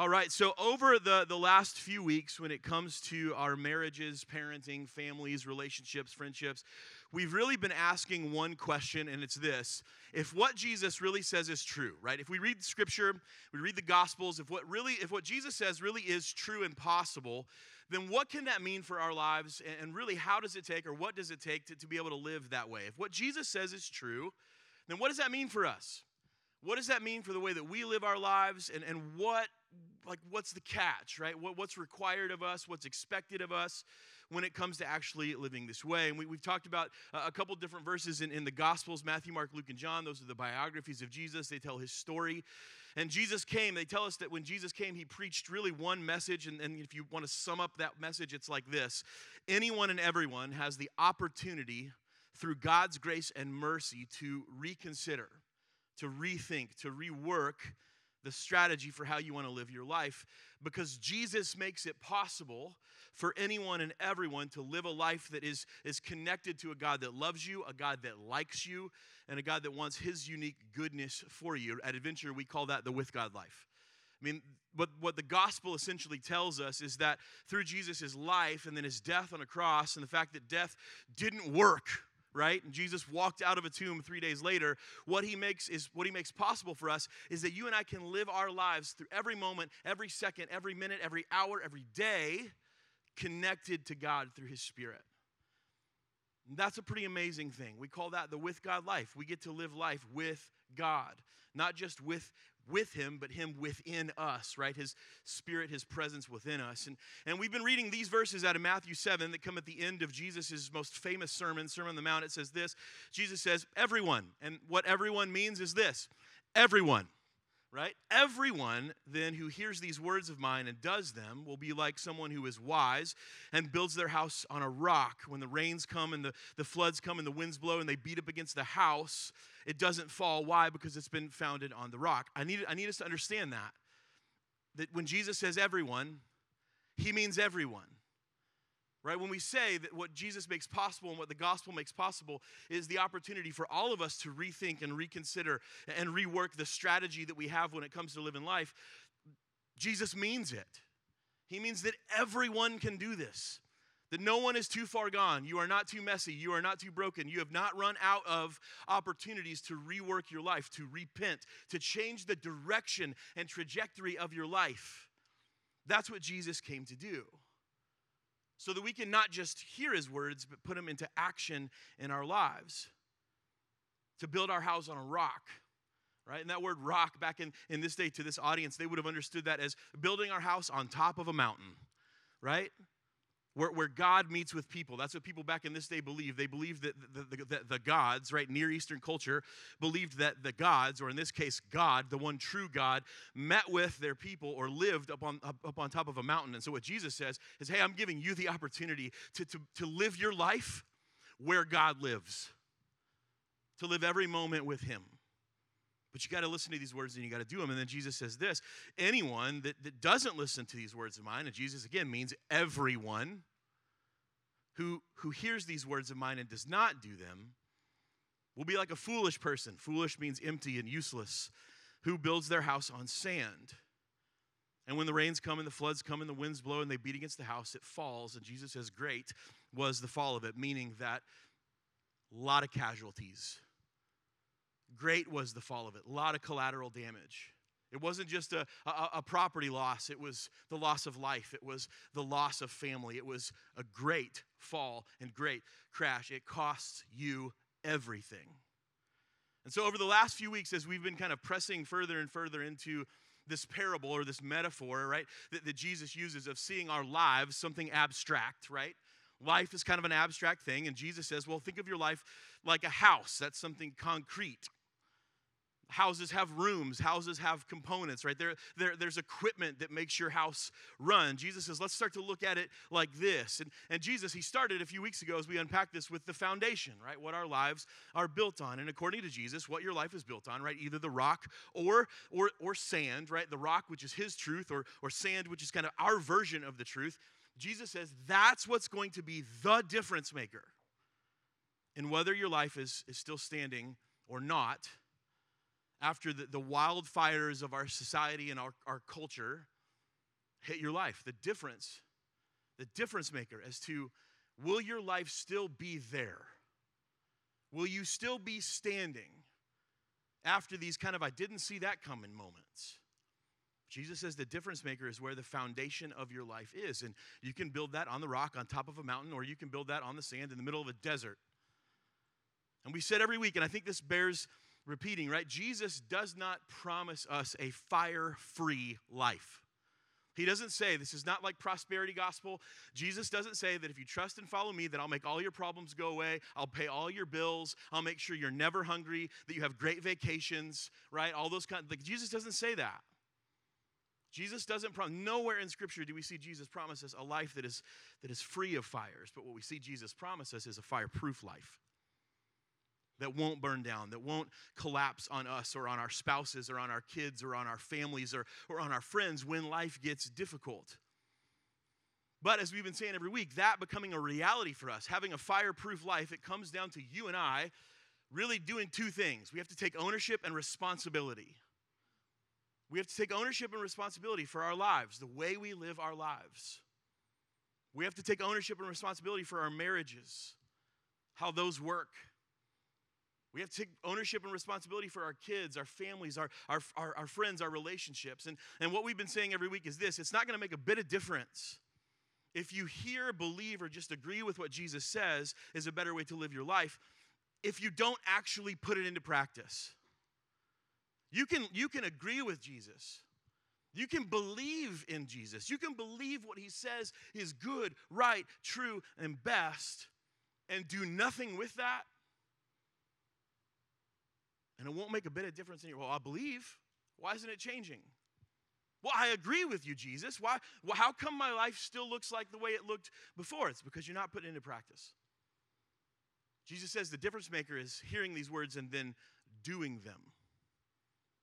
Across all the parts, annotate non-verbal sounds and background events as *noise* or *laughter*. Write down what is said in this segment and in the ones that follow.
All right, so over the, the last few weeks, when it comes to our marriages, parenting, families, relationships, friendships, we've really been asking one question, and it's this if what Jesus really says is true, right? If we read scripture, we read the gospels, if what really, if what Jesus says really is true and possible, then what can that mean for our lives? And really, how does it take, or what does it take to, to be able to live that way? If what Jesus says is true, then what does that mean for us? What does that mean for the way that we live our lives? And, and what like what's the catch, right? What, what's required of us, what's expected of us when it comes to actually living this way. And we, have talked about a couple different verses in, in the Gospels Matthew, Mark, Luke, and John. Those are the biographies of Jesus, they tell his story. And Jesus came, they tell us that when Jesus came, he preached really one message. And, and if you want to sum up that message, it's like this Anyone and everyone has the opportunity through God's grace and mercy to reconsider, to rethink, to rework the strategy for how you want to live your life because Jesus makes it possible for anyone and everyone to live a life that is, is connected to a God that loves you, a God that likes you, and a God that wants his unique goodness for you. At Adventure, we call that the with God life. I mean, what, what the gospel essentially tells us is that through Jesus' life and then his death on a cross, and the fact that death didn't work right? And jesus walked out of a tomb three days later. What he makes is what he makes possible for us is that you and i can live our lives through every moment every second every minute every hour every day connected to god through his spirit. And that's a pretty amazing thing. We call that the with god life. We get to live life with god not just with with him, but him within us, right? His spirit, his presence within us. And, and we've been reading these verses out of Matthew 7 that come at the end of Jesus' most famous sermon, Sermon on the Mount. It says this Jesus says, Everyone. And what everyone means is this everyone right? Everyone then who hears these words of mine and does them will be like someone who is wise and builds their house on a rock. When the rains come and the, the floods come and the winds blow and they beat up against the house, it doesn't fall. Why? Because it's been founded on the rock. I need, I need us to understand that. That when Jesus says everyone, he means everyone right? When we say that what Jesus makes possible and what the gospel makes possible is the opportunity for all of us to rethink and reconsider and rework the strategy that we have when it comes to living life, Jesus means it. He means that everyone can do this. That no one is too far gone. You are not too messy. You are not too broken. You have not run out of opportunities to rework your life, to repent, to change the direction and trajectory of your life. That's what Jesus came to do so that we can not just hear his words, but put them into action in our lives. To build our house on a rock, right? And that word rock, back in, in this day to this audience, they would have understood that as building our house on top of a mountain, right? Where, where God meets with people. That's what people back in this day believed. They believed that the, the, the, the, gods, right, Near Eastern culture, believed that the gods, or in this case, God, the one true God, met with their people or lived up on, up, up on top of a mountain. And so what Jesus says is, hey, I'm giving you the opportunity to, to, to live your life where God lives, to live every moment with Him. But you got to listen to these words and you got to do them. And then Jesus says this anyone that, that doesn't listen to these words of mine, and Jesus again means everyone who, who hears these words of mine and does not do them, will be like a foolish person. Foolish means empty and useless, who builds their house on sand. And when the rains come and the floods come and the winds blow and they beat against the house, it falls. And Jesus says, Great was the fall of it, meaning that a lot of casualties Great was the fall of it, a lot of collateral damage. It wasn't just a, a, a, property loss, it was the loss of life, it was the loss of family. It was a great fall and great crash. It costs you everything. And so, over the last few weeks, as we've been kind of pressing further and further into this parable or this metaphor, right, that, that Jesus uses of seeing our lives something abstract, right? Life is kind of an abstract thing, and Jesus says, well, think of your life like a house. That's something concrete houses have rooms houses have components right? There, there there's equipment that makes your house run. Jesus says let's start to look at it like this. And, and jesus he started a few weeks ago as we unpacked this with the foundation right? What our lives are built on. And according to jesus what your life is built on right? Either the rock or or or sand right? The rock which is his truth or or sand which is kind of our version of the truth. Jesus says that's what's going to be the difference maker in whether your life is is still standing or not after the, the wildfires of our society and our, our culture hit your life. The difference, the difference maker as to will your life still be there? Will you still be standing after these kind of I didn't see that coming moments? Jesus says the difference maker is where the foundation of your life is. And you can build that on the rock on top of a mountain, or you can build that on the sand in the middle of a desert. And we said every week, and I think this bears repeating, right? Jesus does not promise us a fire free life. He doesn't say, this is not like prosperity gospel. Jesus doesn't say that if you trust and follow me, that I'll make all your problems go away. I'll pay all your bills. I'll make sure you're never hungry, that you have great vacations, right? All those kind of, like, Jesus doesn't say that. Jesus doesn't promise, nowhere in Scripture do we see Jesus promise us a life that is, that is free of fires. But what we see Jesus promise us is a fireproof life that won't burn down, that won't collapse on us or on our spouses or on our kids or on our families or, or on our friends when life gets difficult. But as we've been saying every week, that becoming a reality for us, having a fireproof life, it comes down to you and I really doing two things. We have to take ownership and responsibility. We have to take ownership and responsibility for our lives, the way we live our lives. We have to take ownership and responsibility for our marriages, how those work. We have to take ownership and responsibility for our kids, our families, our, our, our, our friends, our relationships. And, and what we've been saying every week is this it's not going to make a bit of difference if you hear, believe, or just agree with what Jesus says is a better way to live your life if you don't actually put it into practice. You can, you can agree with Jesus. You can believe in Jesus. You can believe what he says is good, right, true, and best, and do nothing with that. And it won't make a bit of difference in your, well, I believe. Why isn't it changing? Well, I agree with you, Jesus. Why, well, how come my life still looks like the way it looked before? It's because you're not putting into practice. Jesus says the difference maker is hearing these words and then doing them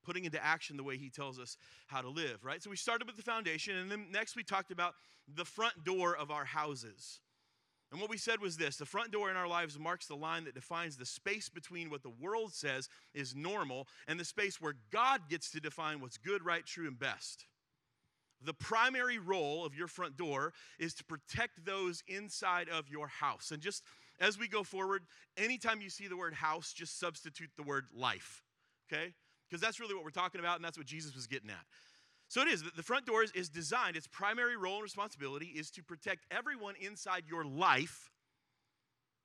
putting into action the way he tells us how to live, right? So we started with the foundation, and then next we talked about the front door of our houses. And what we said was this the front door in our lives marks the line that defines the space between what the world says is normal and the space where God gets to define what's good, right, true, and best. The primary role of your front door is to protect those inside of your house. And just as we go forward, anytime you see the word house, just substitute the word life, okay? because that's really what we're talking about, and that's what Jesus was getting at. So it is, that the front door is, is designed, its primary role and responsibility is to protect everyone inside your life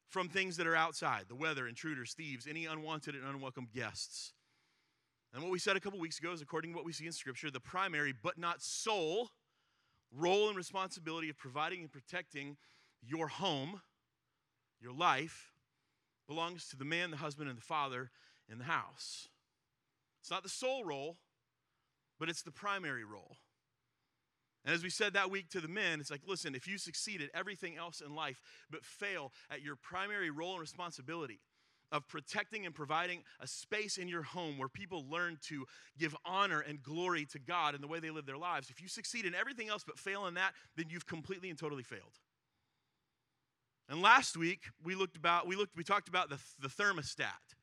from things that are outside the weather, intruders, thieves, any unwanted and unwelcome guests. And what we said a couple weeks ago is according to what we see in Scripture, the primary but not sole role and responsibility of providing and protecting your home, your life, belongs to the man, the husband, and the father in the house. It's not the sole role, but it's the primary role. And as we said that week to the men, it's like, listen, if you succeed at everything else in life, but fail at your primary role and responsibility of protecting and providing a space in your home where people learn to give honor and glory to God in the way they live their lives, if you succeed in everything else but fail in that, then you've completely and totally failed. And last week we looked about we looked we talked about the, the thermostat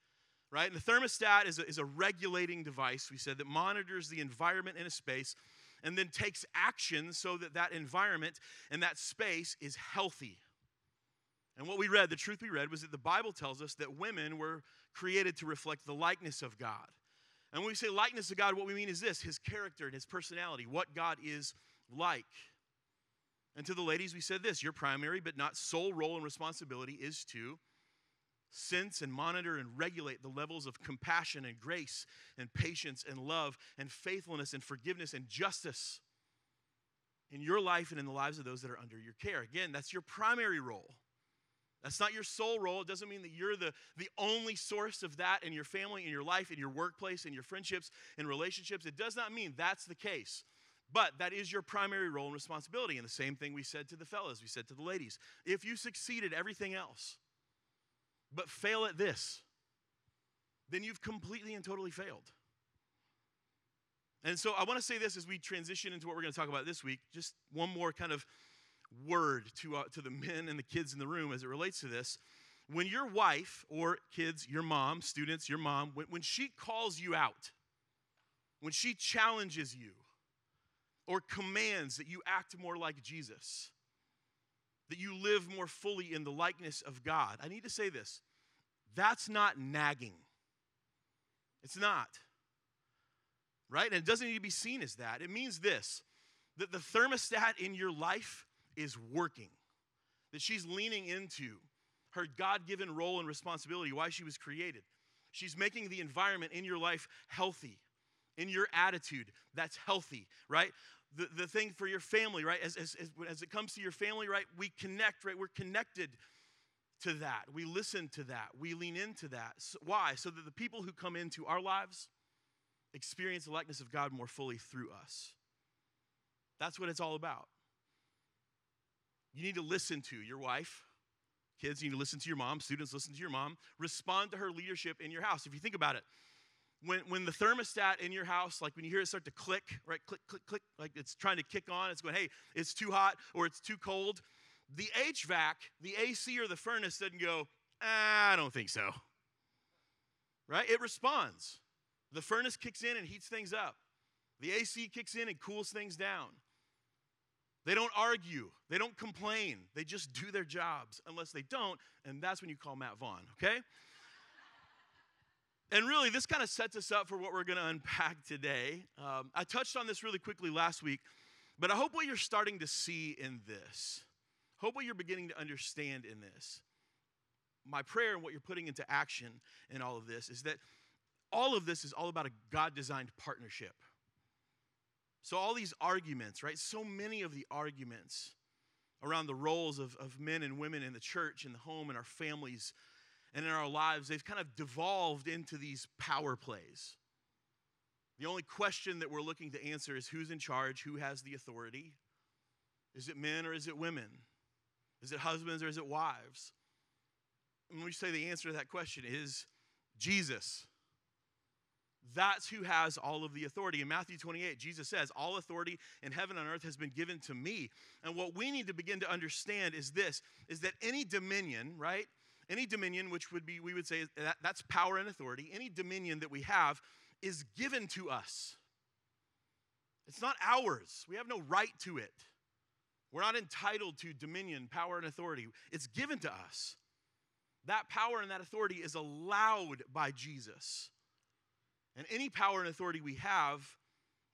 right? And the thermostat is a, is a regulating device, we said, that monitors the environment in a space and then takes action so that that environment and that space is healthy. And what we read, the truth we read, was that the Bible tells us that women were created to reflect the likeness of God. And when we say likeness of God, what we mean is this his character and his personality, what God is like. And to the ladies, we said this your primary but not sole role and responsibility is to sense and monitor and regulate the levels of compassion and grace and patience and love and faithfulness and forgiveness and justice in your life and in the lives of those that are under your care. Again, that's your primary role. That's not your sole role. It doesn't mean that you're the, the only source of that in your family, in your life, in your workplace, in your friendships, in relationships. It does not mean that's the case. But that is your primary role and responsibility. And the same thing we said to the fellas, we said to the ladies. If you succeeded everything else, but fail at this, then you've completely and totally failed. And so I want to say this as we transition into what we're going to talk about this week. Just one more kind of word to, uh, to the men and the kids in the room as it relates to this. When your wife or kids, your mom, students, your mom, when, when she calls you out, when she challenges you, or commands that you act more like Jesus, that you live more fully in the likeness of God. I need to say this that's not nagging. It's not. Right? And it doesn't need to be seen as that. It means this that the thermostat in your life is working, that she's leaning into her God given role and responsibility, why she was created. She's making the environment in your life healthy, in your attitude that's healthy, right? The, the thing for your family, right? As, as, as, as it comes to your family, right? We connect, right? We're connected to that. We listen to that. We lean into that. So, why? So that the people who come into our lives experience the likeness of God more fully through us. That's what it's all about. You need to listen to your wife. Kids, you need to listen to your mom. Students, listen to your mom. Respond to her leadership in your house. If you think about it, when, when the thermostat in your house, like when you hear it start to click, right, click, click, click, like it's trying to kick on, it's going, hey, it's too hot or it's too cold. The HVAC, the AC or the furnace doesn't go, ah, I don't think so. Right? It responds. The furnace kicks in and heats things up. The AC kicks in and cools things down. They don't argue. They don't complain. They just do their jobs unless they don't, and that's when you call Matt Vaughn, okay? And really, this kind of sets us up for what we're going to unpack today. Um, I touched on this really quickly last week, but I hope what you're starting to see in this, hope what you're beginning to understand in this, my prayer and what you're putting into action in all of this is that all of this is all about a God designed partnership. So, all these arguments, right? So many of the arguments around the roles of, of men and women in the church, in the home, in our families, and in our lives, they've kind of devolved into these power plays. The only question that we're looking to answer is who's in charge, who has the authority? Is it men or is it women? Is it husbands or is it wives? And we say the answer to that question is Jesus. That's who has all of the authority. In Matthew 28, Jesus says, All authority in heaven and earth has been given to me. And what we need to begin to understand is this is that any dominion, right? Any dominion, which would be, we would say, that, that's power and authority, any dominion that we have is given to us. It's not ours. We have no right to it. We're not entitled to dominion, power, and authority. It's given to us. That power and that authority is allowed by Jesus. And any power and authority we have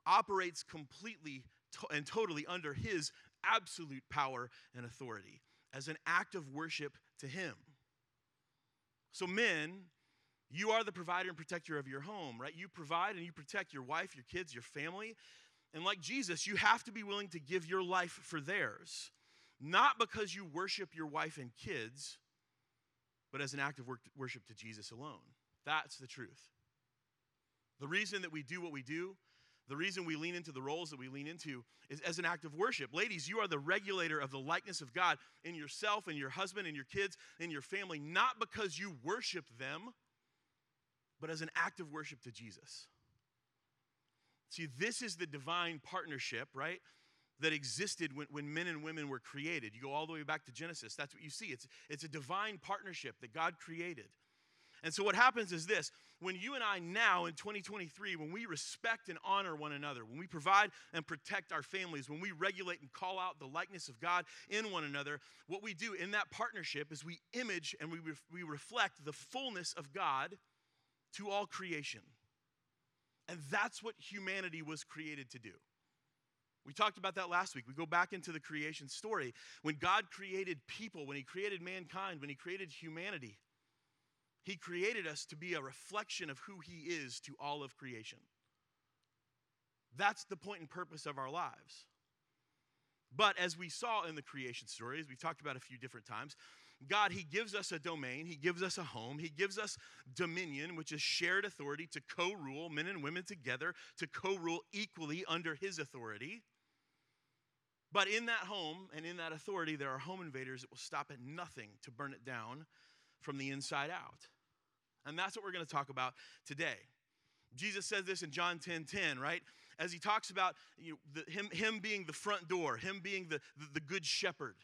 operates completely and totally under his absolute power and authority as an act of worship to him. So, men, you are the provider and protector of your home, right? You provide and you protect your wife, your kids, your family. And like Jesus, you have to be willing to give your life for theirs, not because you worship your wife and kids, but as an act of worship to Jesus alone. That's the truth. The reason that we do what we do the reason we lean into the roles that we lean into is as an act of worship. Ladies, you are the regulator of the likeness of God in yourself and your husband and your kids and your family, not because you worship them, but as an act of worship to Jesus. See, this is the divine partnership, right? That existed when, when men and women were created. You go all the way back to Genesis. That's what you see. It's, it's a divine partnership that God created. And so what happens is this when you and I now in 2023, when we respect and honor one another, when we provide and protect our families, when we regulate and call out the likeness of God in one another, what we do in that partnership is we image and we, re- we reflect the fullness of God to all creation. And that's what humanity was created to do. We talked about that last week. We go back into the creation story. When God created people, when He created mankind, when He created humanity, he created us to be a reflection of who He is to all of creation. That's the point and purpose of our lives. But as we saw in the creation stories, we've talked about a few different times, God, He gives us a domain, He gives us a home, He gives us dominion, which is shared authority to co rule men and women together, to co rule equally under His authority. But in that home and in that authority, there are home invaders that will stop at nothing to burn it down from the inside out. And that's what we're going to talk about today. Jesus says this in John 10 10, right? As he talks about you know, the, him, him being the front door, him being the, the, the good shepherd.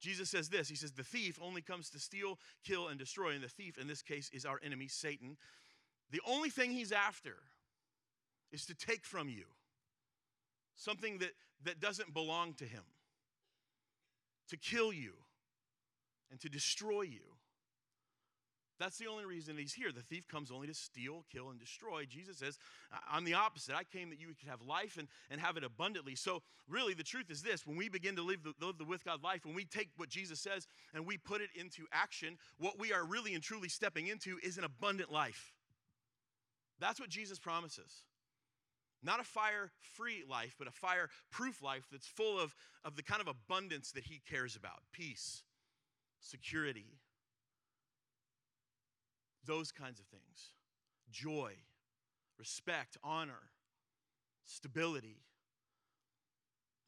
Jesus says this He says, The thief only comes to steal, kill, and destroy. And the thief, in this case, is our enemy, Satan. The only thing he's after is to take from you. something that, that doesn't belong to him, to kill you and to destroy you. That's the only reason he's here. The thief comes only to steal, kill, and destroy. Jesus says, I'm the opposite. I came that you could have life and, and have it abundantly. So, really, the truth is this when we begin to live the, live the with God life, when we take what Jesus says and we put it into action, what we are really and truly stepping into is an abundant life. That's what Jesus promises. Not a fire free life, but a fire proof life that's full of, of the kind of abundance that he cares about peace, security, those kinds of things joy, respect, honor, stability.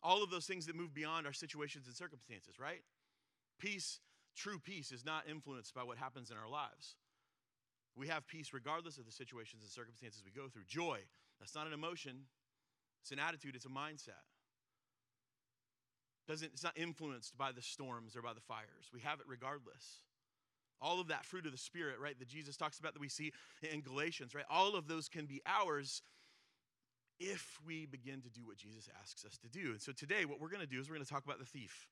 All of those things that move beyond our situations and circumstances, right? Peace, true peace, is not influenced by what happens in our lives. We have peace regardless of the situations and circumstances we go through. Joy, that's not an emotion, it's an attitude, it's a mindset. Doesn't, it's not influenced by the storms or by the fires. We have it regardless. All of that fruit of the Spirit, right, that Jesus talks about that we see in Galatians, right? All of those can be ours if we begin to do what Jesus asks us to do. And so today, what we're going to do is we're going to talk about the thief.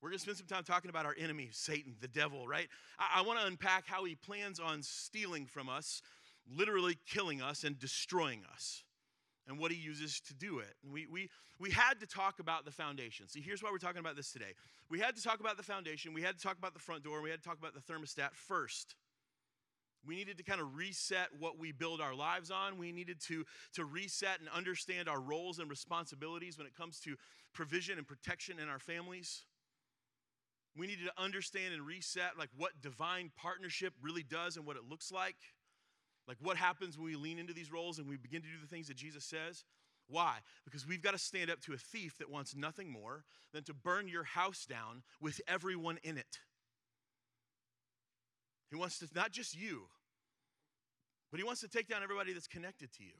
We're going to spend some time talking about our enemy, Satan, the devil, right? I, I want to unpack how he plans on stealing from us, literally killing us and destroying us and what he uses to do it. And we, we, we had to talk about the foundation. See, here's why we're talking about this today. We had to talk about the foundation, we had to talk about the front door, and we had to talk about the thermostat first. We needed to kind of reset what we build our lives on. We needed to, to reset and understand our roles and responsibilities when it comes to provision and protection in our families. We needed to understand and reset like what divine partnership really does and what it looks like. Like, what happens when we lean into these roles and we begin to do the things that Jesus says? Why? Because we've got to stand up to a thief that wants nothing more than to burn your house down with everyone in it. He wants to, not just you, but he wants to take down everybody that's connected to you.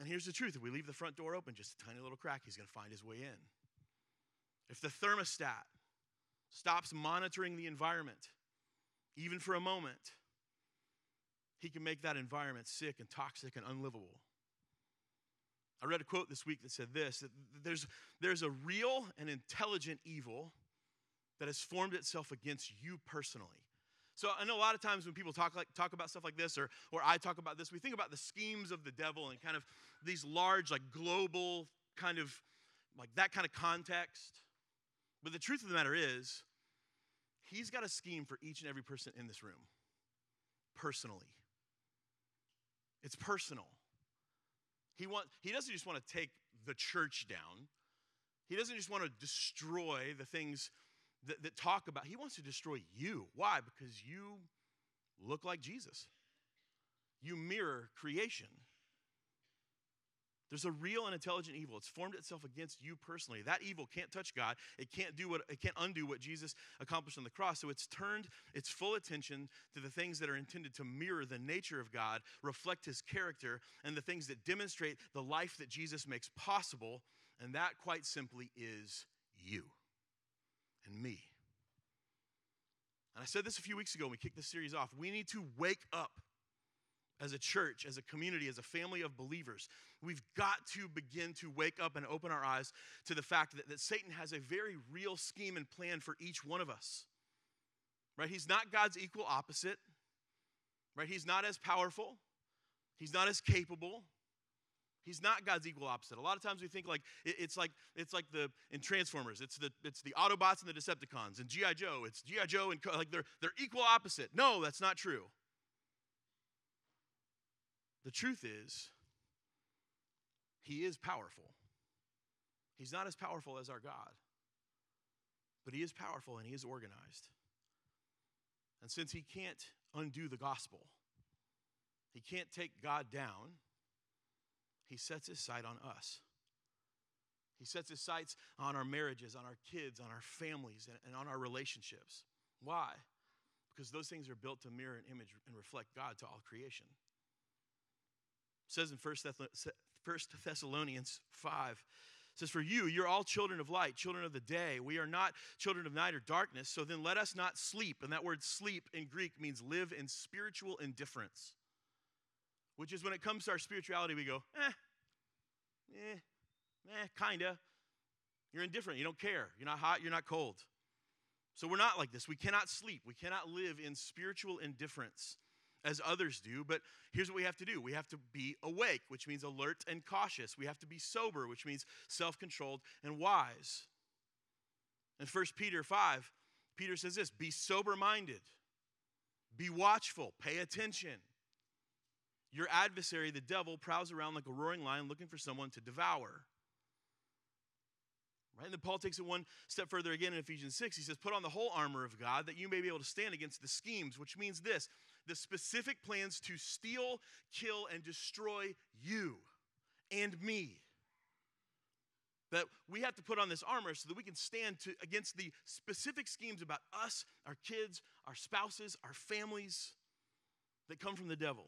And here's the truth if we leave the front door open, just a tiny little crack, he's going to find his way in. If the thermostat stops monitoring the environment, even for a moment, he can make that environment sick and toxic and unlivable. I read a quote this week that said this that there's, there's a real and intelligent evil that has formed itself against you personally. So I know a lot of times when people talk like talk about stuff like this or or I talk about this, we think about the schemes of the devil and kind of these large, like global kind of like that kind of context. But the truth of the matter is, he's got a scheme for each and every person in this room, personally. It's personal. He, want, he doesn't just want to take the church down, he doesn't just want to destroy the things that, that talk about, he wants to destroy you. Why? Because you look like Jesus, you mirror creation. There's a real and intelligent evil. It's formed itself against you personally. That evil can't touch God. It can't do what it can't undo what Jesus accomplished on the cross. So it's turned its full attention to the things that are intended to mirror the nature of God, reflect his character, and the things that demonstrate the life that Jesus makes possible. And that quite simply is you and me. And I said this a few weeks ago when we kicked this series off. We need to wake up as a church, as a community, as a family of believers, we've got to begin to wake up and open our eyes to the fact that, that Satan has a very real scheme and plan for each one of us. Right? He's not God's equal opposite. Right? He's not as powerful. He's not as capable. He's not God's equal opposite. A lot of times we think like it's like it's like the in Transformers. It's the it's the Autobots and the Decepticons. And GI Joe, it's GI Joe and like they're they're equal opposite. No, that's not true. The truth is, he is powerful. He's not as powerful as our God, but he is powerful and he is organized. And since he can't undo the gospel, he can't take God down, he sets his sight on us. He sets his sights on our marriages, on our kids, on our families, and, on our relationships. Why? Because those things are built to mirror and image and reflect God to all creation. It says in 1 Thessalonians 5, says, For you, you're all children of light, children of the day. We are not children of night or darkness. So then let us not sleep. And that word sleep in Greek means live in spiritual indifference, which is when it comes to our spirituality, we go, eh, eh, Eh, kinda. You're indifferent. You don't care. You're not hot. You're not cold. So we're not like this. We cannot sleep. We cannot live in spiritual indifference as others do. But here's what we have to do we have to be awake, which means alert and cautious. We have to be sober, which means self controlled and wise. In 1 Peter 5, Peter says this be sober minded, be watchful, pay attention. Your adversary, the devil, prowls around like a roaring lion looking for someone to devour. Right? And then Paul takes it one step further again in Ephesians 6. He says, Put on the whole armor of God that you may be able to stand against the schemes, which means this the specific plans to steal, kill, and destroy you and me. That we have to put on this armor so that we can stand to, against the specific schemes about us, our kids, our spouses, our families that come from the devil.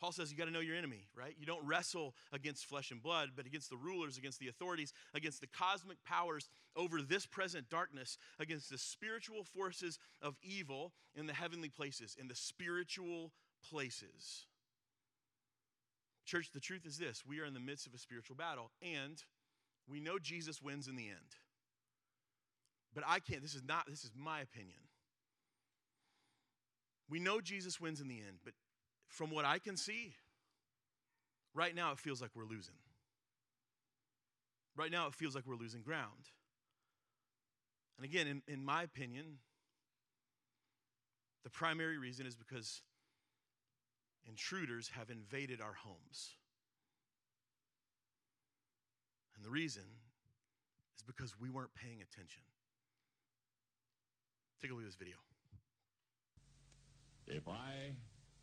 Paul says you got to know your enemy, right? You don't wrestle against flesh and blood, but against the rulers, against the authorities, against the cosmic powers over this present darkness, against the spiritual forces of evil in the heavenly places, in the spiritual places. Church, the truth is this we are in the midst of a spiritual battle, and we know Jesus wins in the end. But I can't, this is not, this is my opinion. We know Jesus wins in the end, but from what I can see, right now it feels like we're losing. Right now it feels like we're losing ground. And again, in, in my opinion, the primary reason is because intruders have invaded our homes. And the reason is because we weren't paying attention. Take a look at this video. If I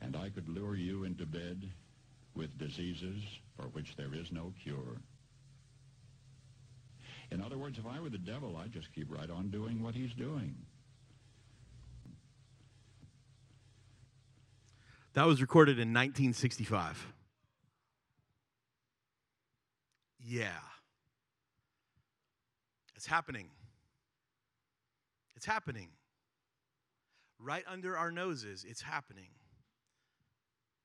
and I could lure you into bed with diseases for which there is no cure. In other words, if I were the devil, I'd just keep right on doing what he's doing. That was recorded in 1965. Yeah. It's happening. It's happening. Right under our noses, it's happening.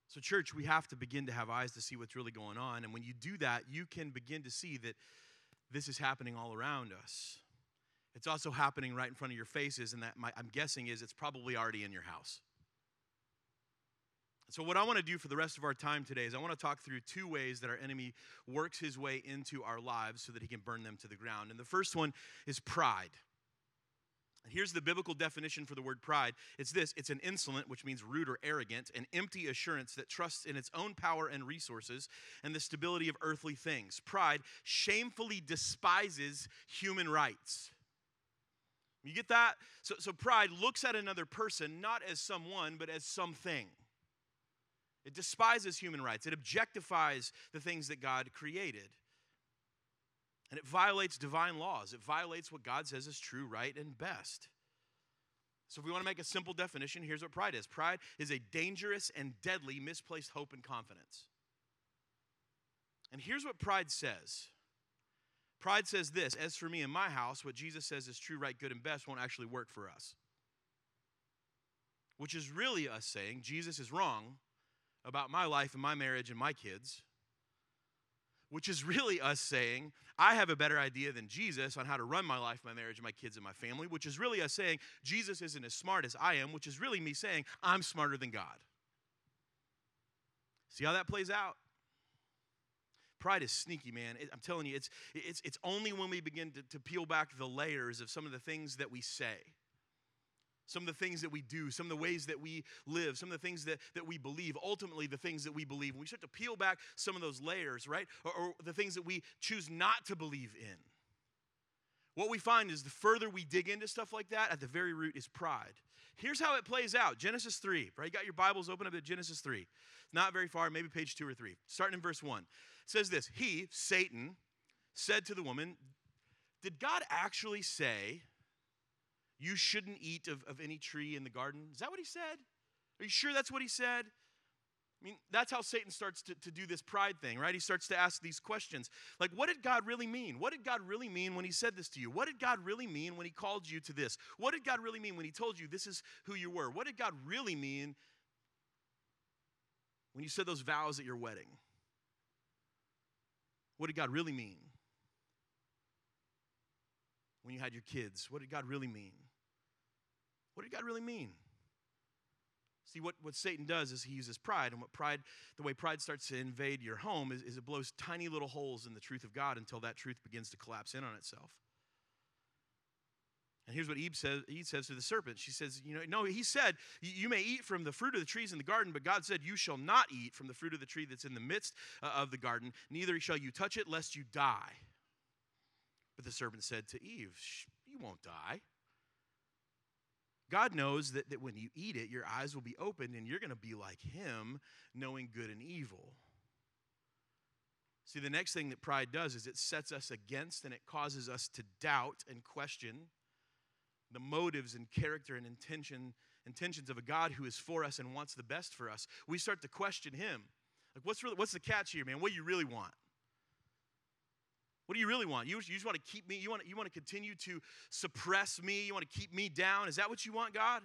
So, church, we have to begin to have eyes to see what's really going on. And when you do that, you can begin to see that this is happening all around us. It's also happening right in front of your faces, and that my, I'm guessing is it's probably already in your house. So, what I want to do for the rest of our time today is I want to talk through two ways that our enemy works his way into our lives so that he can burn them to the ground. And the first one is pride. Here's the biblical definition for the word pride it's this it's an insolent, which means rude or arrogant, an empty assurance that trusts in its own power and resources and the stability of earthly things. Pride shamefully despises human rights. You get that? So, so pride looks at another person not as someone, but as something. It despises human rights, it objectifies the things that God created. And it violates divine laws. It violates what God says is true, right, and best. So, if we want to make a simple definition, here's what pride is pride is a dangerous and deadly misplaced hope and confidence. And here's what pride says Pride says this As for me and my house, what Jesus says is true, right, good, and best won't actually work for us. Which is really us saying Jesus is wrong about my life and my marriage and my kids. Which is really us saying, I have a better idea than Jesus on how to run my life, my marriage, my kids and my family. Which is really us saying, Jesus isn't as smart as I am, which is really me saying, I'm smarter than God. See how that plays out? Pride is sneaky, man. I'm telling you, it's, it's, it's only when we begin to, to peel back the layers of some of the things that we say, some of the things that we do, some of the ways that we live, some of the things that, that we believe, ultimately the things that we believe. When we start to peel back some of those layers, right? Or, or the things that we choose not to believe in. What we find is the further we dig into stuff like that, at the very root is pride. Here's how it plays out Genesis 3, right? You got your Bibles open up at Genesis 3. Not very far, maybe page 2 or 3. Starting in verse 1 says this He, Satan, said to the woman, Did God actually say you shouldn't eat of, of any tree in the garden? Is that what he said? Are you sure that's what he said? I mean, that's how Satan starts to, to do this pride thing, right? He starts to ask these questions. Like, what did God really mean? What did God really mean when he said this to you? What did God really mean when he called you to this? What did God really mean when he told you this is who you were? What did God really mean when you said those vows at your wedding? What did God really mean? When you had your kids, what did God really mean? What did God really mean? See, what, what Satan does is he uses pride, and what pride, the way pride starts to invade your home is, is it blows tiny little holes in the truth of God until that truth begins to collapse in on itself. And here's what Eve says, Eve says to the serpent. She says, You know, no, he said, You may eat from the fruit of the trees in the garden, but God said, You shall not eat from the fruit of the tree that's in the midst uh, of the garden, neither shall you touch it, lest you die. But the serpent said to Eve, You won't die. God knows that, that when you eat it, your eyes will be opened and you're going to be like Him, knowing good and evil. See, the next thing that pride does is it sets us against and it causes us to doubt and question the motives and character and intention intentions of a God who is for us and wants the best for us, we start to question him. Like, what's really what's the catch here, man? What do you really want? What do you really want? You, you just want to keep me, you want, you want to continue to suppress me, you want to keep me down. Is that what you want, God?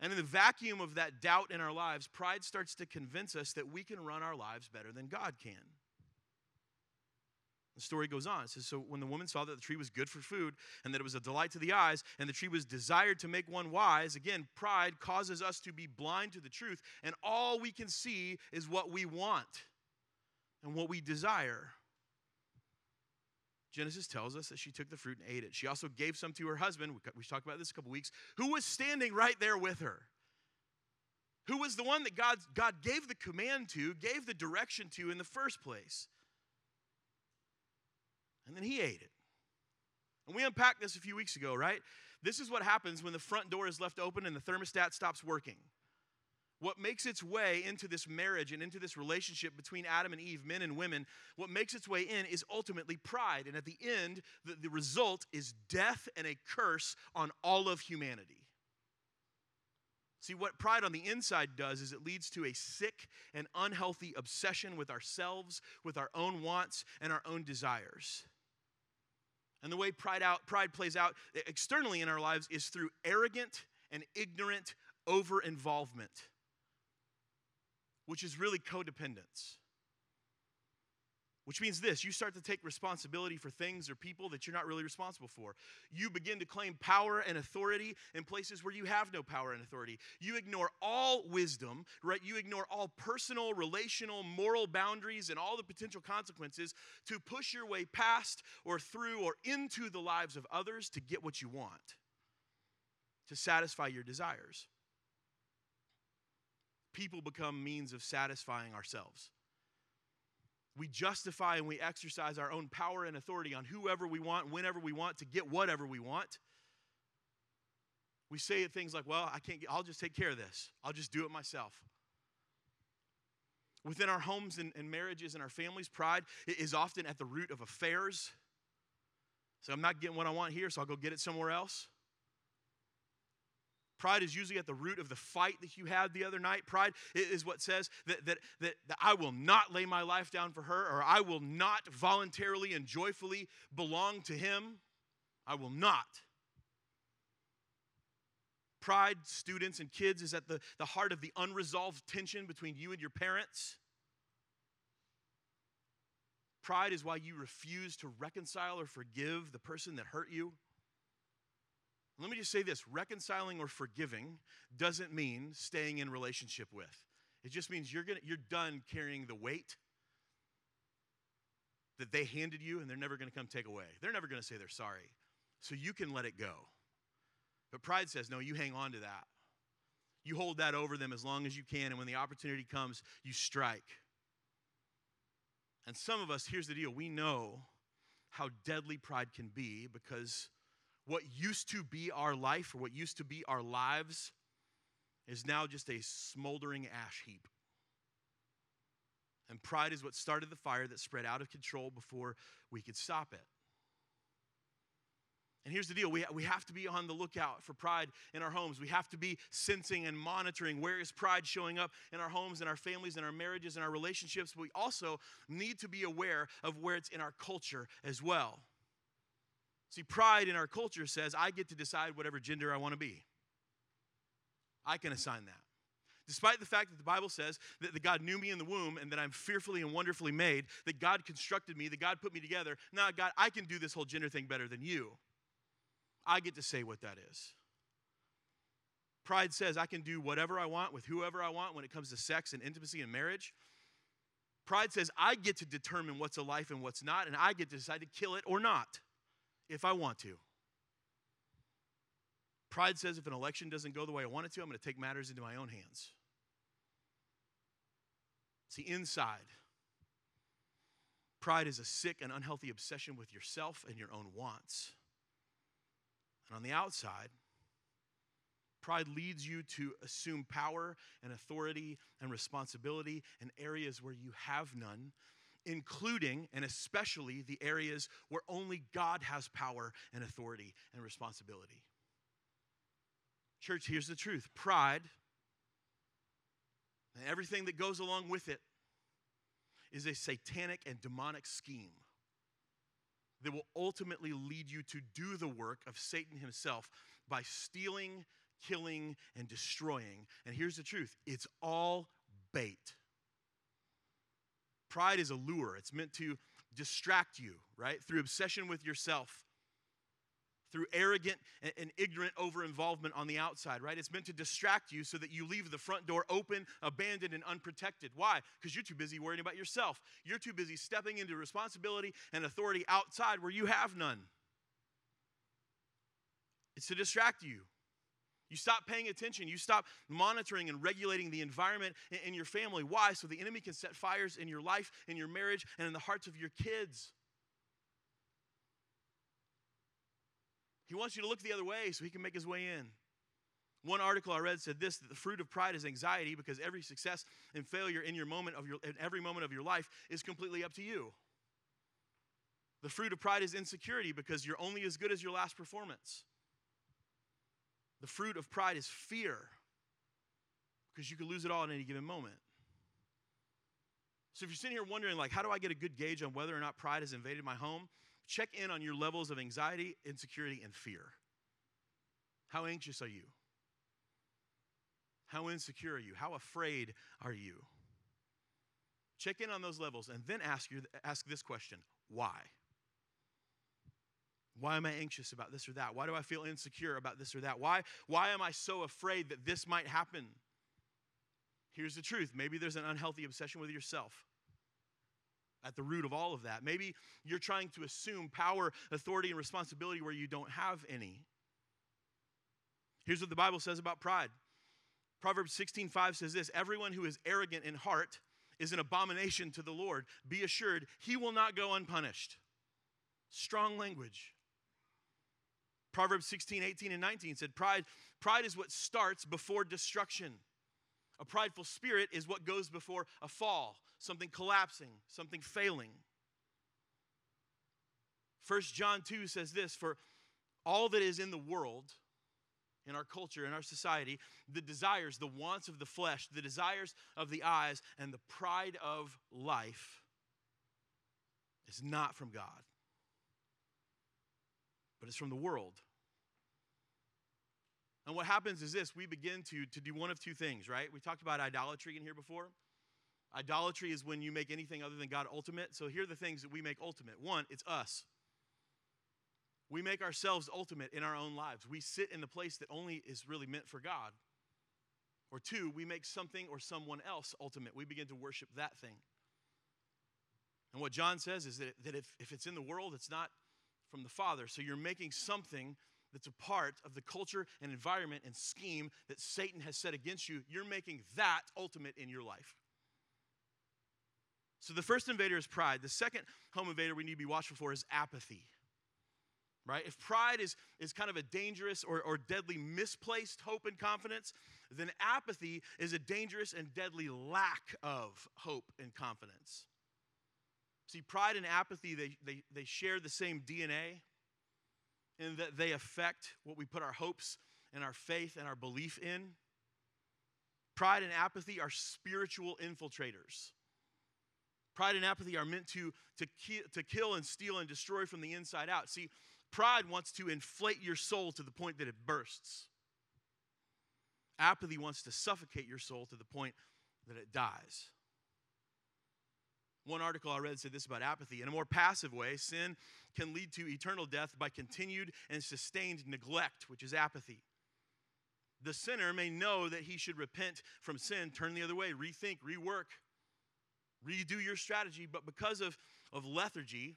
And in the vacuum of that doubt in our lives, pride starts to convince us that we can run our lives better than God can. The story goes on. It says, So when the woman saw that the tree was good for food and that it was a delight to the eyes and the tree was desired to make one wise, again, pride causes us to be blind to the truth, and all we can see is what we want and what we desire. Genesis tells us that she took the fruit and ate it. She also gave some to her husband. We talked about this a couple weeks, who was standing right there with her. Who was the one that God, God gave the command to, gave the direction to in the first place. And then he ate it. And we unpacked this a few weeks ago, right? This is what happens when the front door is left open and the thermostat stops working. What makes its way into this marriage and into this relationship between Adam and Eve, men and women, what makes its way in is ultimately pride. And at the end, the, the result is death and a curse on all of humanity. See, what pride on the inside does is it leads to a sick and unhealthy obsession with ourselves, with our own wants, and our own desires. And the way pride, out, pride plays out externally in our lives is through arrogant and ignorant over involvement, which is really codependence. Which means this you start to take responsibility for things or people that you're not really responsible for. You begin to claim power and authority in places where you have no power and authority. You ignore all wisdom, right? You ignore all personal, relational, moral boundaries and all the potential consequences to push your way past or through or into the lives of others to get what you want, to satisfy your desires. People become means of satisfying ourselves. We justify and we exercise our own power and authority on whoever we want, whenever we want, to get whatever we want. We say things like, well, I can't get, I'll just take care of this. I'll just do it myself. Within our homes and, and marriages and our families, pride is often at the root of affairs. So I'm not getting what I want here, so I'll go get it somewhere else. Pride is usually at the root of the fight that you had the other night. Pride is what says that, that, that, that, I will not lay my life down for her, or I will not voluntarily and joyfully belong to him. I will not. Pride, students and kids, is at the, the heart of the unresolved tension between you and your parents. Pride is why you refuse to reconcile or forgive the person that hurt you. Let me just say this reconciling or forgiving doesn't mean staying in relationship with. It just means you're, gonna, you're done carrying the weight that they handed you and they're never going to come take away. They're never going to say they're sorry. So you can let it go. But pride says, no, you hang on to that. You hold that over them as long as you can, and when the opportunity comes, you strike. And some of us, here's the deal we know how deadly pride can be because what used to be our life or what used to be our lives is now just a smoldering ash heap. And pride is what started the fire that spread out of control before we could stop it. And here's the deal we, we have to be on the lookout for pride in our homes. We have to be sensing and monitoring where is pride showing up in our homes, in our families, in our marriages, in our relationships. We also need to be aware of where it's in our culture as well. See, pride in our culture says, I get to decide whatever gender I want to be. I can assign that. Despite the fact that the Bible says that, God knew me in the womb and that I'm fearfully and wonderfully made, that God constructed me, that God put me together. Now, God, I can do this whole gender thing better than you. I get to say what that is. Pride says I can do whatever I want with whoever I want when it comes to sex and intimacy and marriage. Pride says I get to determine what's a life and what's not, and I get to decide to kill it or not if I want to. Pride says if an election doesn't go the way I want it to, I'm going to take matters into my own hands. See, inside, pride is a sick and unhealthy obsession with yourself and your own wants. And on the outside, pride leads you to assume power and authority and responsibility in areas where you have none including and especially the areas where only God has power and authority and responsibility. Church, here's the truth pride and everything that goes along with it is a satanic and demonic scheme that will ultimately lead you to do the work of Satan himself by stealing, killing, and destroying. And here's the truth it's all bait. Pride is a lure, it's meant to distract you, right? Through obsession with yourself, through arrogant and, ignorant over involvement on the outside, right? It's meant to distract you so that you leave the front door open, abandoned, and unprotected. Why? Because you're too busy worrying about yourself. You're too busy stepping into responsibility and authority outside where you have none. It's to distract you. You stop paying attention. You stop monitoring and regulating the environment in your family. Why? So the enemy can set fires in your life, in your marriage, and in the hearts of your kids. He wants you to look the other way so he can make his way in. One article I read said this that the fruit of pride is anxiety because every success and failure in your moment of your in every moment of your life is completely up to you. The fruit of pride is insecurity because you're only as good as your last performance. The fruit of pride is fear because you could lose it all at any given moment. So if you're sitting here wondering, like, how do I get a good gauge on whether or not pride has invaded my home? Check in on your levels of anxiety, insecurity, and fear. How anxious are you? How insecure are you? How afraid are you? Check in on those levels and then ask, your, ask this question why? Why am I anxious about this or that? Why do I feel insecure about this or that? Why, why am I so afraid that this might happen? Here's the truth maybe there's an unhealthy obsession with yourself at the root of all of that. Maybe you're trying to assume power, authority, and responsibility where you don't have any. Here's what the Bible says about pride. Proverbs 16:5 says this, everyone who is arrogant in heart is an abomination to the Lord. Be assured, he will not go unpunished. Strong language. Proverbs 16, 18, and 19 said, Pride, pride is what starts before destruction. A prideful spirit is what goes before a fall, something collapsing, something failing. 1 John 2 says this For all that is in the world, in our culture, in our society, the desires, the wants of the flesh, the desires of the eyes, and the pride of life is not from God, but it's from the world. And what happens is this we begin to, to do one of two things, right? We talked about idolatry in here before. Idolatry is when you make anything other than God ultimate. So here are the things that we make ultimate. One, it's us. We make ourselves ultimate in our own lives. We sit in the place that only is really meant for God. Or two, we make something or someone else ultimate. We begin to worship that thing. And what John says is that, that if, if it's in the world, it's not from the Father. So you're making something that's a part of the culture and environment and scheme that Satan has set against you, you're making that ultimate in your life. So the first invader is pride. The second home invader we need to be watchful for is apathy. Right? If pride is, is kind of a dangerous or, or deadly misplaced hope and confidence, then apathy is a dangerous and deadly lack of hope and confidence. See, pride and apathy, they, they, they share the same DNA in that they affect what we put our hopes and our faith and our belief in. Pride and apathy are spiritual infiltrators. Pride and apathy are meant to, to, ki- to kill and steal and destroy from the inside out. See, pride wants to inflate your soul to the point that it bursts. Apathy wants to suffocate your soul to the point that it dies. One article I read said this about apathy. In a more passive way, sin can lead to eternal death by continued and sustained neglect, which is apathy. The sinner may know that he should repent from sin, turn the other way, rethink, rework, redo your strategy, but because of, of lethargy,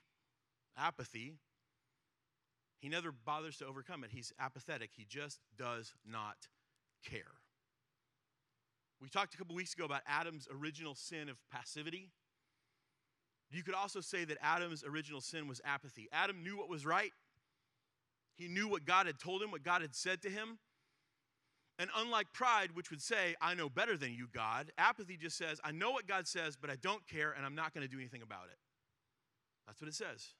apathy, he never bothers to overcome it. He's apathetic. He just does not care. We talked a couple weeks ago about Adam's original sin of passivity. You could also say that Adam's original sin was apathy. Adam knew what was right, he knew what God had told him, what God had said to him. And unlike pride, which would say, I know better than you, God, apathy just says, I know what God says, but I don't care and I'm not going to do anything about it. That's what it says.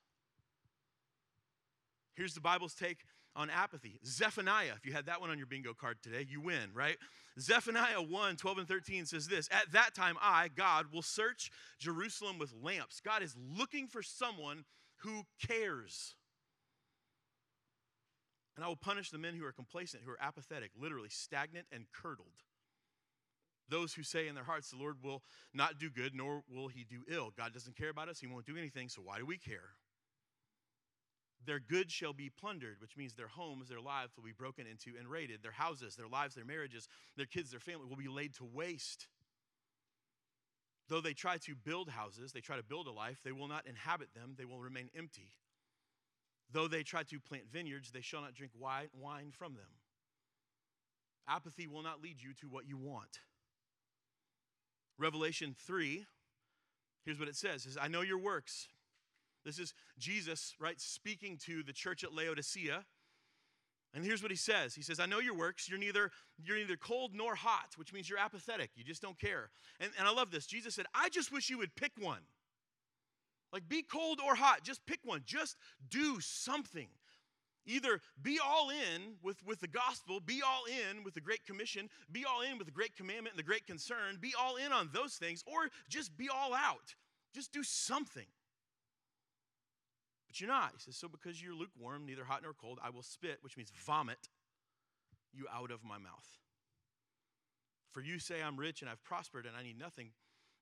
Here's the Bible's take on apathy. Zephaniah, if you had that one on your bingo card today, you win, right? Zephaniah 1 12 and 13 says this At that time, I, God, will search Jerusalem with lamps. God is looking for someone who cares. And I will punish the men who are complacent, who are apathetic, literally stagnant and curdled. Those who say in their hearts, The Lord will not do good, nor will he do ill. God doesn't care about us, he won't do anything, so why do we care? Their goods shall be plundered, which means their homes, their lives will be broken into and raided. Their houses, their lives, their marriages, their kids, their family will be laid to waste. Though they try to build houses, they try to build a life, they will not inhabit them, they will remain empty. Though they try to plant vineyards, they shall not drink wine from them. Apathy will not lead you to what you want. Revelation 3, here's what it says, says I know your works this is Jesus, right, speaking to the church at Laodicea. And here's what he says. He says, I know your works. You're neither, you're neither cold nor hot, which means you're apathetic. You just don't care. And, and I love this. Jesus said, I just wish you would pick one. Like, be cold or hot. Just pick one. Just do something. Either be all in with, with the gospel, be all in with the Great Commission, be all in with the Great Commandment and the Great Concern, be all in on those things, or just be all out. Just do something. But you're not. He says, So because you're lukewarm, neither hot nor cold, I will spit, which means vomit, you out of my mouth. For you say, I'm rich and I've prospered and I need nothing,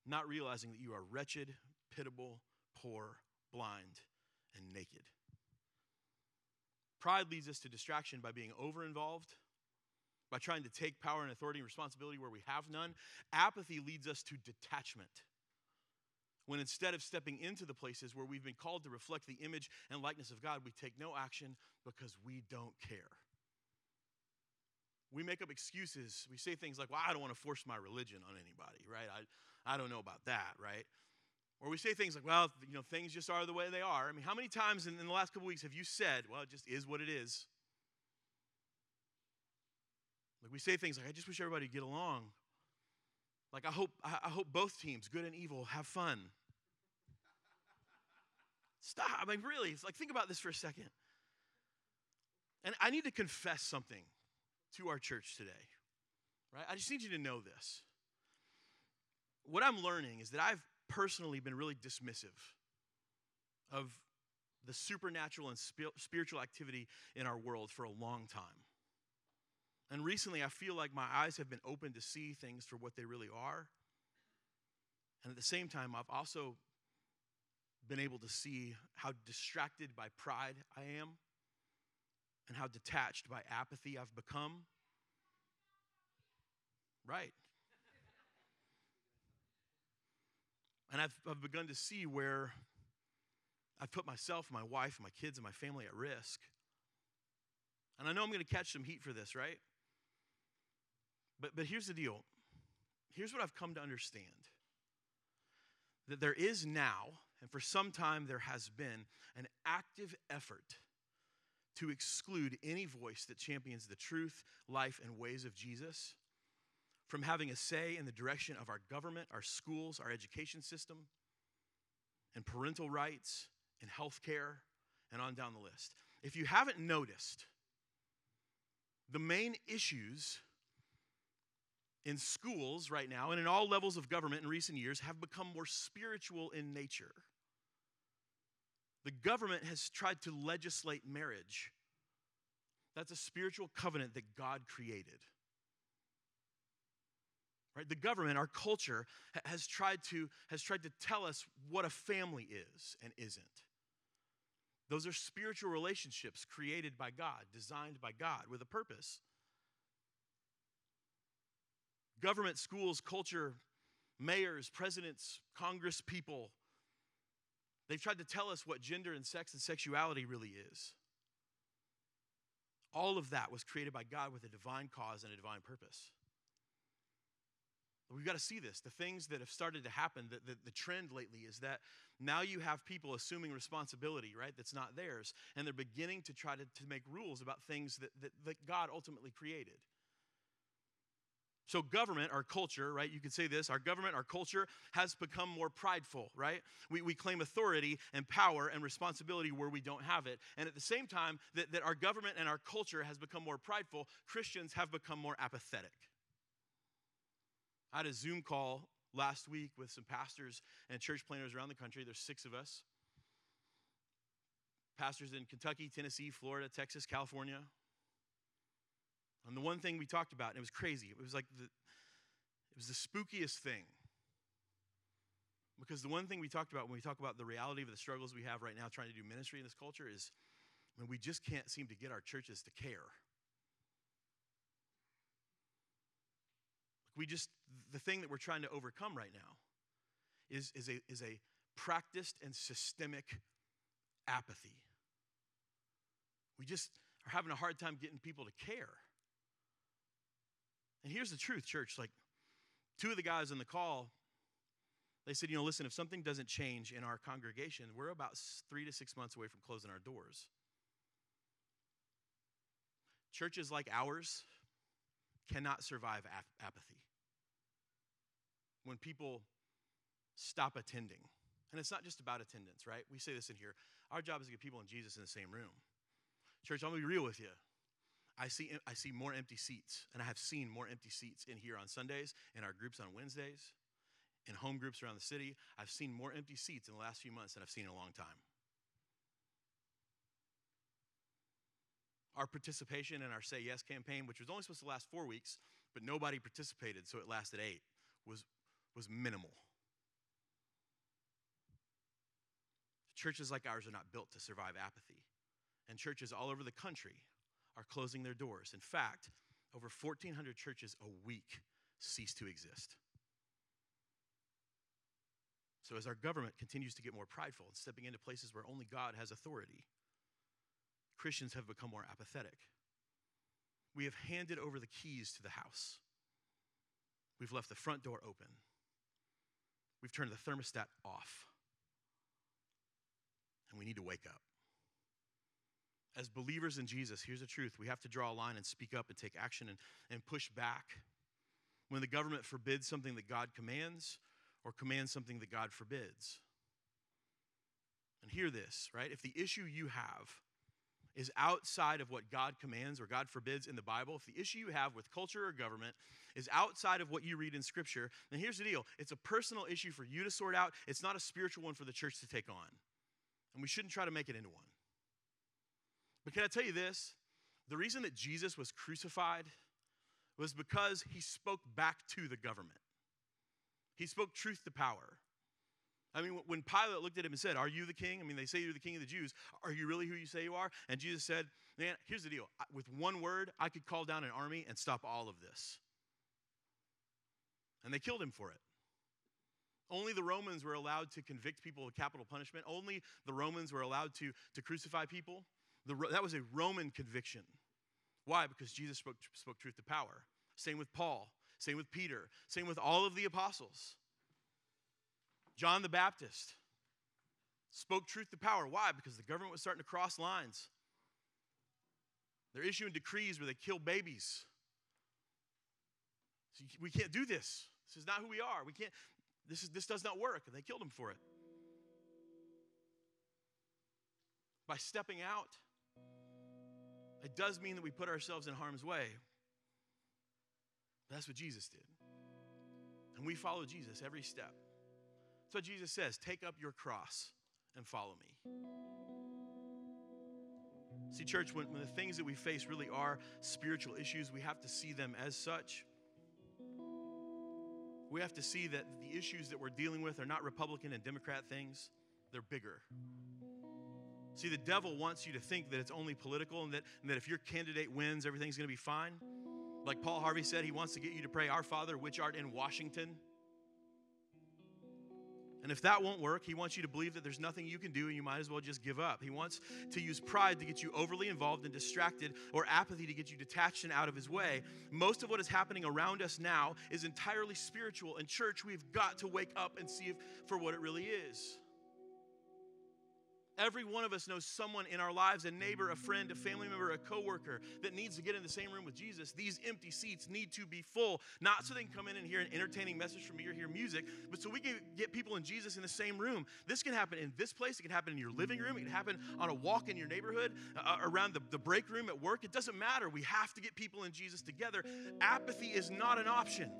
not realizing that you are wretched, pitiable, poor, blind, and naked. Pride leads us to distraction by being over involved, by trying to take power and authority and responsibility where we have none. Apathy leads us to detachment. When instead of stepping into the places where we've been called to reflect the image and likeness of God, we take no action because we don't care. We make up excuses. We say things like, well, I don't want to force my religion on anybody, right? I, I don't know about that, right? Or we say things like, well, you know, things just are the way they are. I mean, how many times in, in the last couple weeks have you said, well, it just is what it is? Like we say things like, I just wish everybody would get along. Like I hope I hope both teams, good and evil, have fun. Stop. I mean, really, it's like think about this for a second. And I need to confess something to our church today. Right? I just need you to know this. What I'm learning is that I've personally been really dismissive of the supernatural and spiritual activity in our world for a long time. And recently, I feel like my eyes have been opened to see things for what they really are. And at the same time, I've also been able to see how distracted by pride I am and how detached by apathy I've become. Right. And I've, I've begun to see where I've put myself, my wife, my kids, and my family at risk. And I know I'm going to catch some heat for this, right? But, but here's the deal here's what I've come to understand that there is now, and for some time there has been, an active effort to exclude any voice that champions the truth, life, and ways of Jesus from having a say in the direction of our government, our schools, our education system, and parental rights, and health care, and on down the list. If you haven't noticed, the main issues in schools right now and in all levels of government in recent years have become more spiritual in nature. The government has tried to legislate marriage. That's a spiritual covenant that God created. Right? The government, our culture, has tried, to, has tried to tell us what a family is and isn't. Those are spiritual relationships created by God, designed by God with a purpose. Government, schools, culture, mayors, presidents, congress people, they've tried to tell us what gender and sex and sexuality really is. All of that was created by God with a divine cause and a divine purpose. We've got to see this. The things that have started to happen, the, the, the, trend lately is that now you have people assuming responsibility, right, that's not theirs. And they're beginning to try to, to make rules about things that, that, that God ultimately created. So, government, our culture, right? You could say this our government, our culture has become more prideful, right? We, we claim authority and power and responsibility where we don't have it. And at the same time that, that our government and our culture has become more prideful, Christians have become more apathetic. I had a Zoom call last week with some pastors and church planners around the country. There's six of us. Pastors in Kentucky, Tennessee, Florida, Texas, California. And the one thing we talked about, and it was crazy, it was like the, it was the spookiest thing. Because the one thing we talked about when we talk about the reality of the struggles we have right now trying to do ministry in this culture is when we just can't seem to get our churches to care. We just, the thing that we're trying to overcome right now is, is, a, is a practiced and systemic apathy. We just are having a hard time getting people to care. And here's the truth, church. Like, two of the guys in the call, they said, you know, listen, if something doesn't change in our congregation, we're about three to six months away from closing our doors. Churches like ours cannot survive ap- apathy when people stop attending. And it's not just about attendance, right? We say this in here. Our job is to get people and Jesus in the same room. Church, I'm gonna be real with you. I see, I see more empty seats, and I have seen more empty seats in here on Sundays, in our groups on Wednesdays, in home groups around the city. I've seen more empty seats in the last few months than I've seen in a long time. Our participation in our Say Yes campaign, which was only supposed to last four weeks, but nobody participated, so it lasted eight, was, was minimal. Churches like ours are not built to survive apathy. And churches all over the country are closing their doors. In fact, over 1,400 churches a week cease to exist. So, as our government continues to get more prideful and stepping into places where only God has authority, Christians have become more apathetic. We have handed over the keys to the house. We've left the front door open. We've turned the thermostat off. And we need to wake up. As believers in Jesus, here's the truth we have to draw a line and speak up and take action and, and push back. When the government forbids something that God commands or commands something that God forbids. And hear this, right? If the issue you have is outside of what God commands or God forbids in the Bible, if the issue you have with culture or government is outside of what you read in Scripture, then here's the deal it's a personal issue for you to sort out, it's not a spiritual one for the church to take on. And we shouldn't try to make it into one. But can I tell you this? The reason that Jesus was crucified was because he spoke back to the government. He spoke truth to power. I mean, when Pilate looked at him and said, Are you the king? I mean, they say you're the king of the Jews. Are you really who you say you are? And Jesus said, Man, here's the deal. With one word, I could call down an army and stop all of this. And they killed him for it. Only the Romans were allowed to convict people of capital punishment. Only the Romans were allowed to, to crucify people. The, that was a Roman conviction. Why? Because Jesus spoke, spoke truth to power. Same with Paul. Same with Peter. Same with all of the apostles. John the Baptist spoke truth to power. Why? Because the government was starting to cross lines. They're issuing decrees where they kill babies. So we can't do this. This is not who we are. We can't, this, is, this does not work. And they killed him for it. By stepping out, it does mean that we put ourselves in harm's way. That's what Jesus did. And we follow Jesus every step. That's what Jesus says take up your cross and follow me. See, church, when, when the things that we face really are spiritual issues, we have to see them as such. We have to see that the issues that we're dealing with are not Republican and Democrat things, they're bigger. See, the devil wants you to think that it's only political and that, and that if your candidate wins, everything's going to be fine. Like Paul Harvey said, he wants to get you to pray, Our Father, which art in Washington. And if that won't work, he wants you to believe that there's nothing you can do and you might as well just give up. He wants to use pride to get you overly involved and distracted, or apathy to get you detached and out of his way. Most of what is happening around us now is entirely spiritual. In church, we've got to wake up and see if, for what it really is. Every one of us knows someone in our lives, a neighbor, a friend, a family member, a coworker that needs to get in the same room with Jesus. These empty seats need to be full, not so they can come in and hear an entertaining message from me or hear music, but so we can get people in Jesus in the same room. This can happen in this place, it can happen in your living room, it can happen on a walk in your neighborhood, uh, around the, the break room at work. It doesn't matter. We have to get people in Jesus together. Apathy is not an option,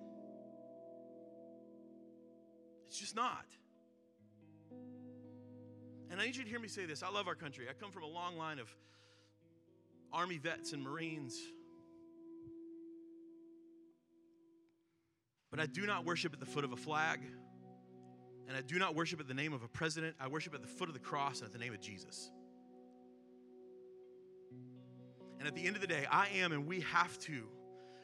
it's just not. And I need you to hear me say this. I love our country. I come from a long line of Army vets and Marines. But I do not worship at the foot of a flag. And I do not worship at the name of a president. I worship at the foot of the cross and at the name of Jesus. And at the end of the day, I am and we have to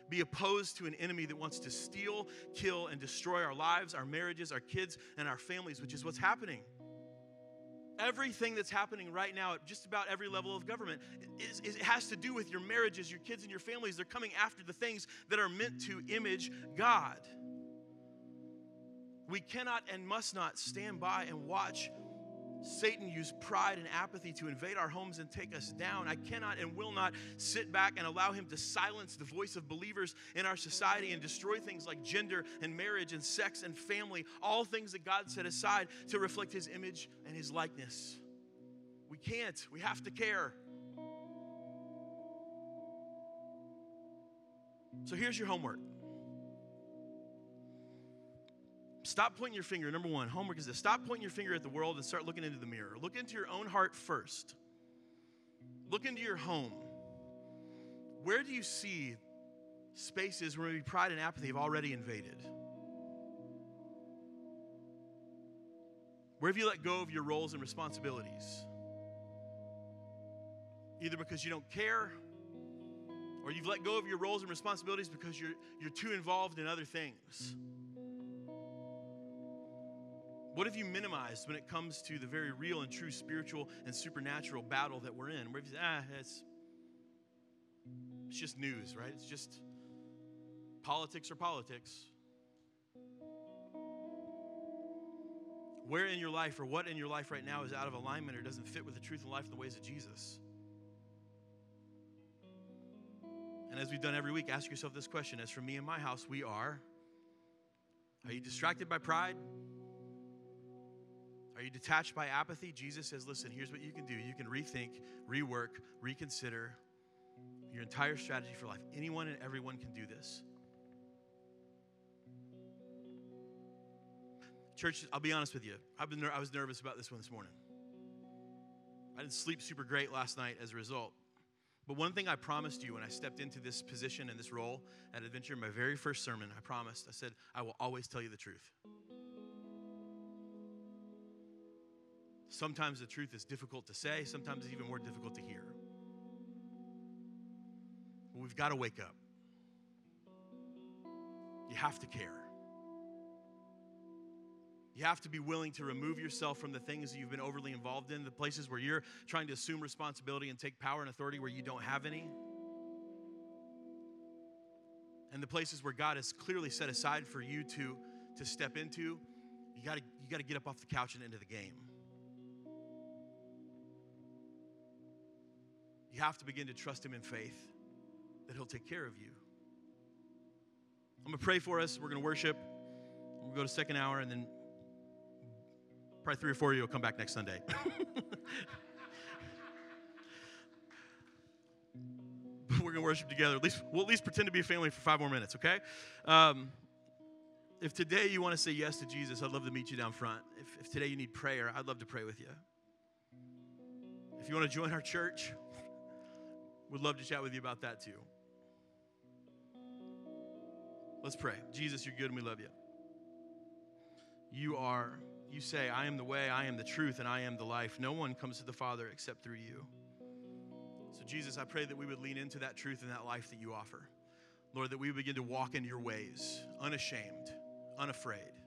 be opposed to an enemy that wants to steal, kill, and destroy our lives, our marriages, our kids, and our families, which is what's happening everything that's happening right now at just about every level of government is, is, it has to do with your marriages, your kids, and your families. They're coming after the things that are meant to image God. We cannot and must not stand by and watch Satan used pride and apathy to invade our homes and take us down. I cannot and will not sit back and allow him to silence the voice of believers in our society and destroy things like gender and marriage and sex and family, all things that God set aside to reflect his image and his likeness. We can't. We have to care. So here's your homework Stop pointing your finger. Number one, homework is this stop pointing your finger at the world and start looking into the mirror. Look into your own heart first. Look into your home. Where do you see spaces where maybe pride and apathy have already invaded? Where have you let go of your roles and responsibilities? Either because you don't care, or you've let go of your roles and responsibilities because you're, you're too involved in other things. What have you minimized when it comes to the very real and true spiritual and supernatural battle that we're in? Where you say, ah, it's, it's just news, right? It's just politics or politics. Where in your life or what in your life right now is out of alignment or doesn't fit with the truth and life and the ways of Jesus? And as we've done every week, ask yourself this question As for me and my house, we are. Are you distracted by pride? Are you detached by apathy? Jesus says, listen, here's what you can do. You can rethink, rework, reconsider your entire strategy for life. Anyone and everyone can do this. Church, I'll be honest with you. I've been, I was nervous about this one this morning. I didn't sleep super great last night as a result. But one thing I promised you when I stepped into this position and this role at Adventure, my very first sermon, I promised, I said, I will always tell you the truth. Sometimes the truth is difficult to say, sometimes it's even more difficult to hear. But we've got to wake up. You have to care. You have to be willing to remove yourself from the things that you've been overly involved in, the places where you're trying to assume responsibility and take power and authority where you don't have any. And the places where God has clearly set aside for you to, to step into, you gotta, you gotta get up off the couch and into the game. You have to begin to trust Him in faith that He'll take care of you. I'm gonna pray for us. We're gonna worship. We'll go to second hour, and then probably three or four of you will come back next Sunday. *laughs* we're gonna worship together. At least we'll at least pretend to be a family for five more minutes, okay? Um, if today you want to say yes to Jesus, I'd love to meet you down front. If, if today you need prayer, I'd love to pray with you. If you want to join our church, would love to chat with you about that too. Let's pray. Jesus, you're good and we love you. You are, you say, I am the way, I am the truth, and I am the life. No one comes to the Father except through you. So, Jesus, I pray that we would lean into that truth and that life that you offer. Lord, that we begin to walk in your ways, unashamed, unafraid.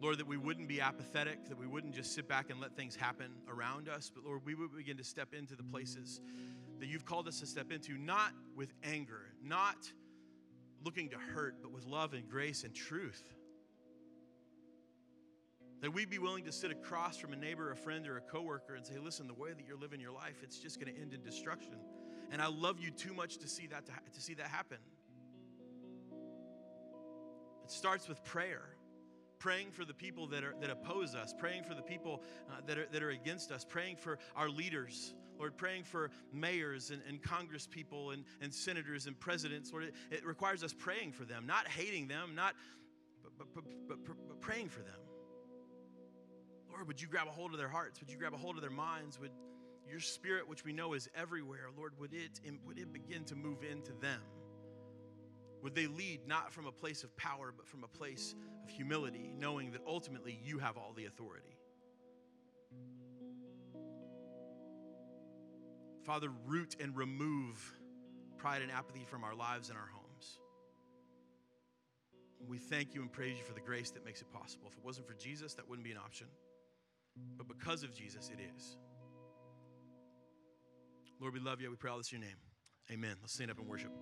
Lord, that we wouldn't be apathetic, that we wouldn't just sit back and let things happen around us, but Lord, we would begin to step into the places that you've called us to step into, not with anger, not looking to hurt, but with love and grace and truth. That we'd be willing to sit across from a neighbor, a friend, or a coworker and say, listen, the way that you're living your life, it's just going to end in destruction. And I love you too much to see that to, to see that happen. It starts with prayer praying for the people that, are, that oppose us, praying for the people uh, that, are, that are against us, praying for our leaders, Lord, praying for mayors and, and congress people and, and senators and presidents. Lord, it, it requires us praying for them, not hating them, not, but, but, but, but, but praying for them. Lord, would you grab a hold of their hearts? Would you grab a hold of their minds? Would your spirit, which we know is everywhere, Lord, would it, would it begin to move into them? Would they lead not from a place of power, but from a place of humility, knowing that ultimately you have all the authority? Father, root and remove pride and apathy from our lives and our homes. We thank you and praise you for the grace that makes it possible. If it wasn't for Jesus, that wouldn't be an option. But because of Jesus, it is. Lord, we love you. We pray all this in your name. Amen. Let's stand up and worship.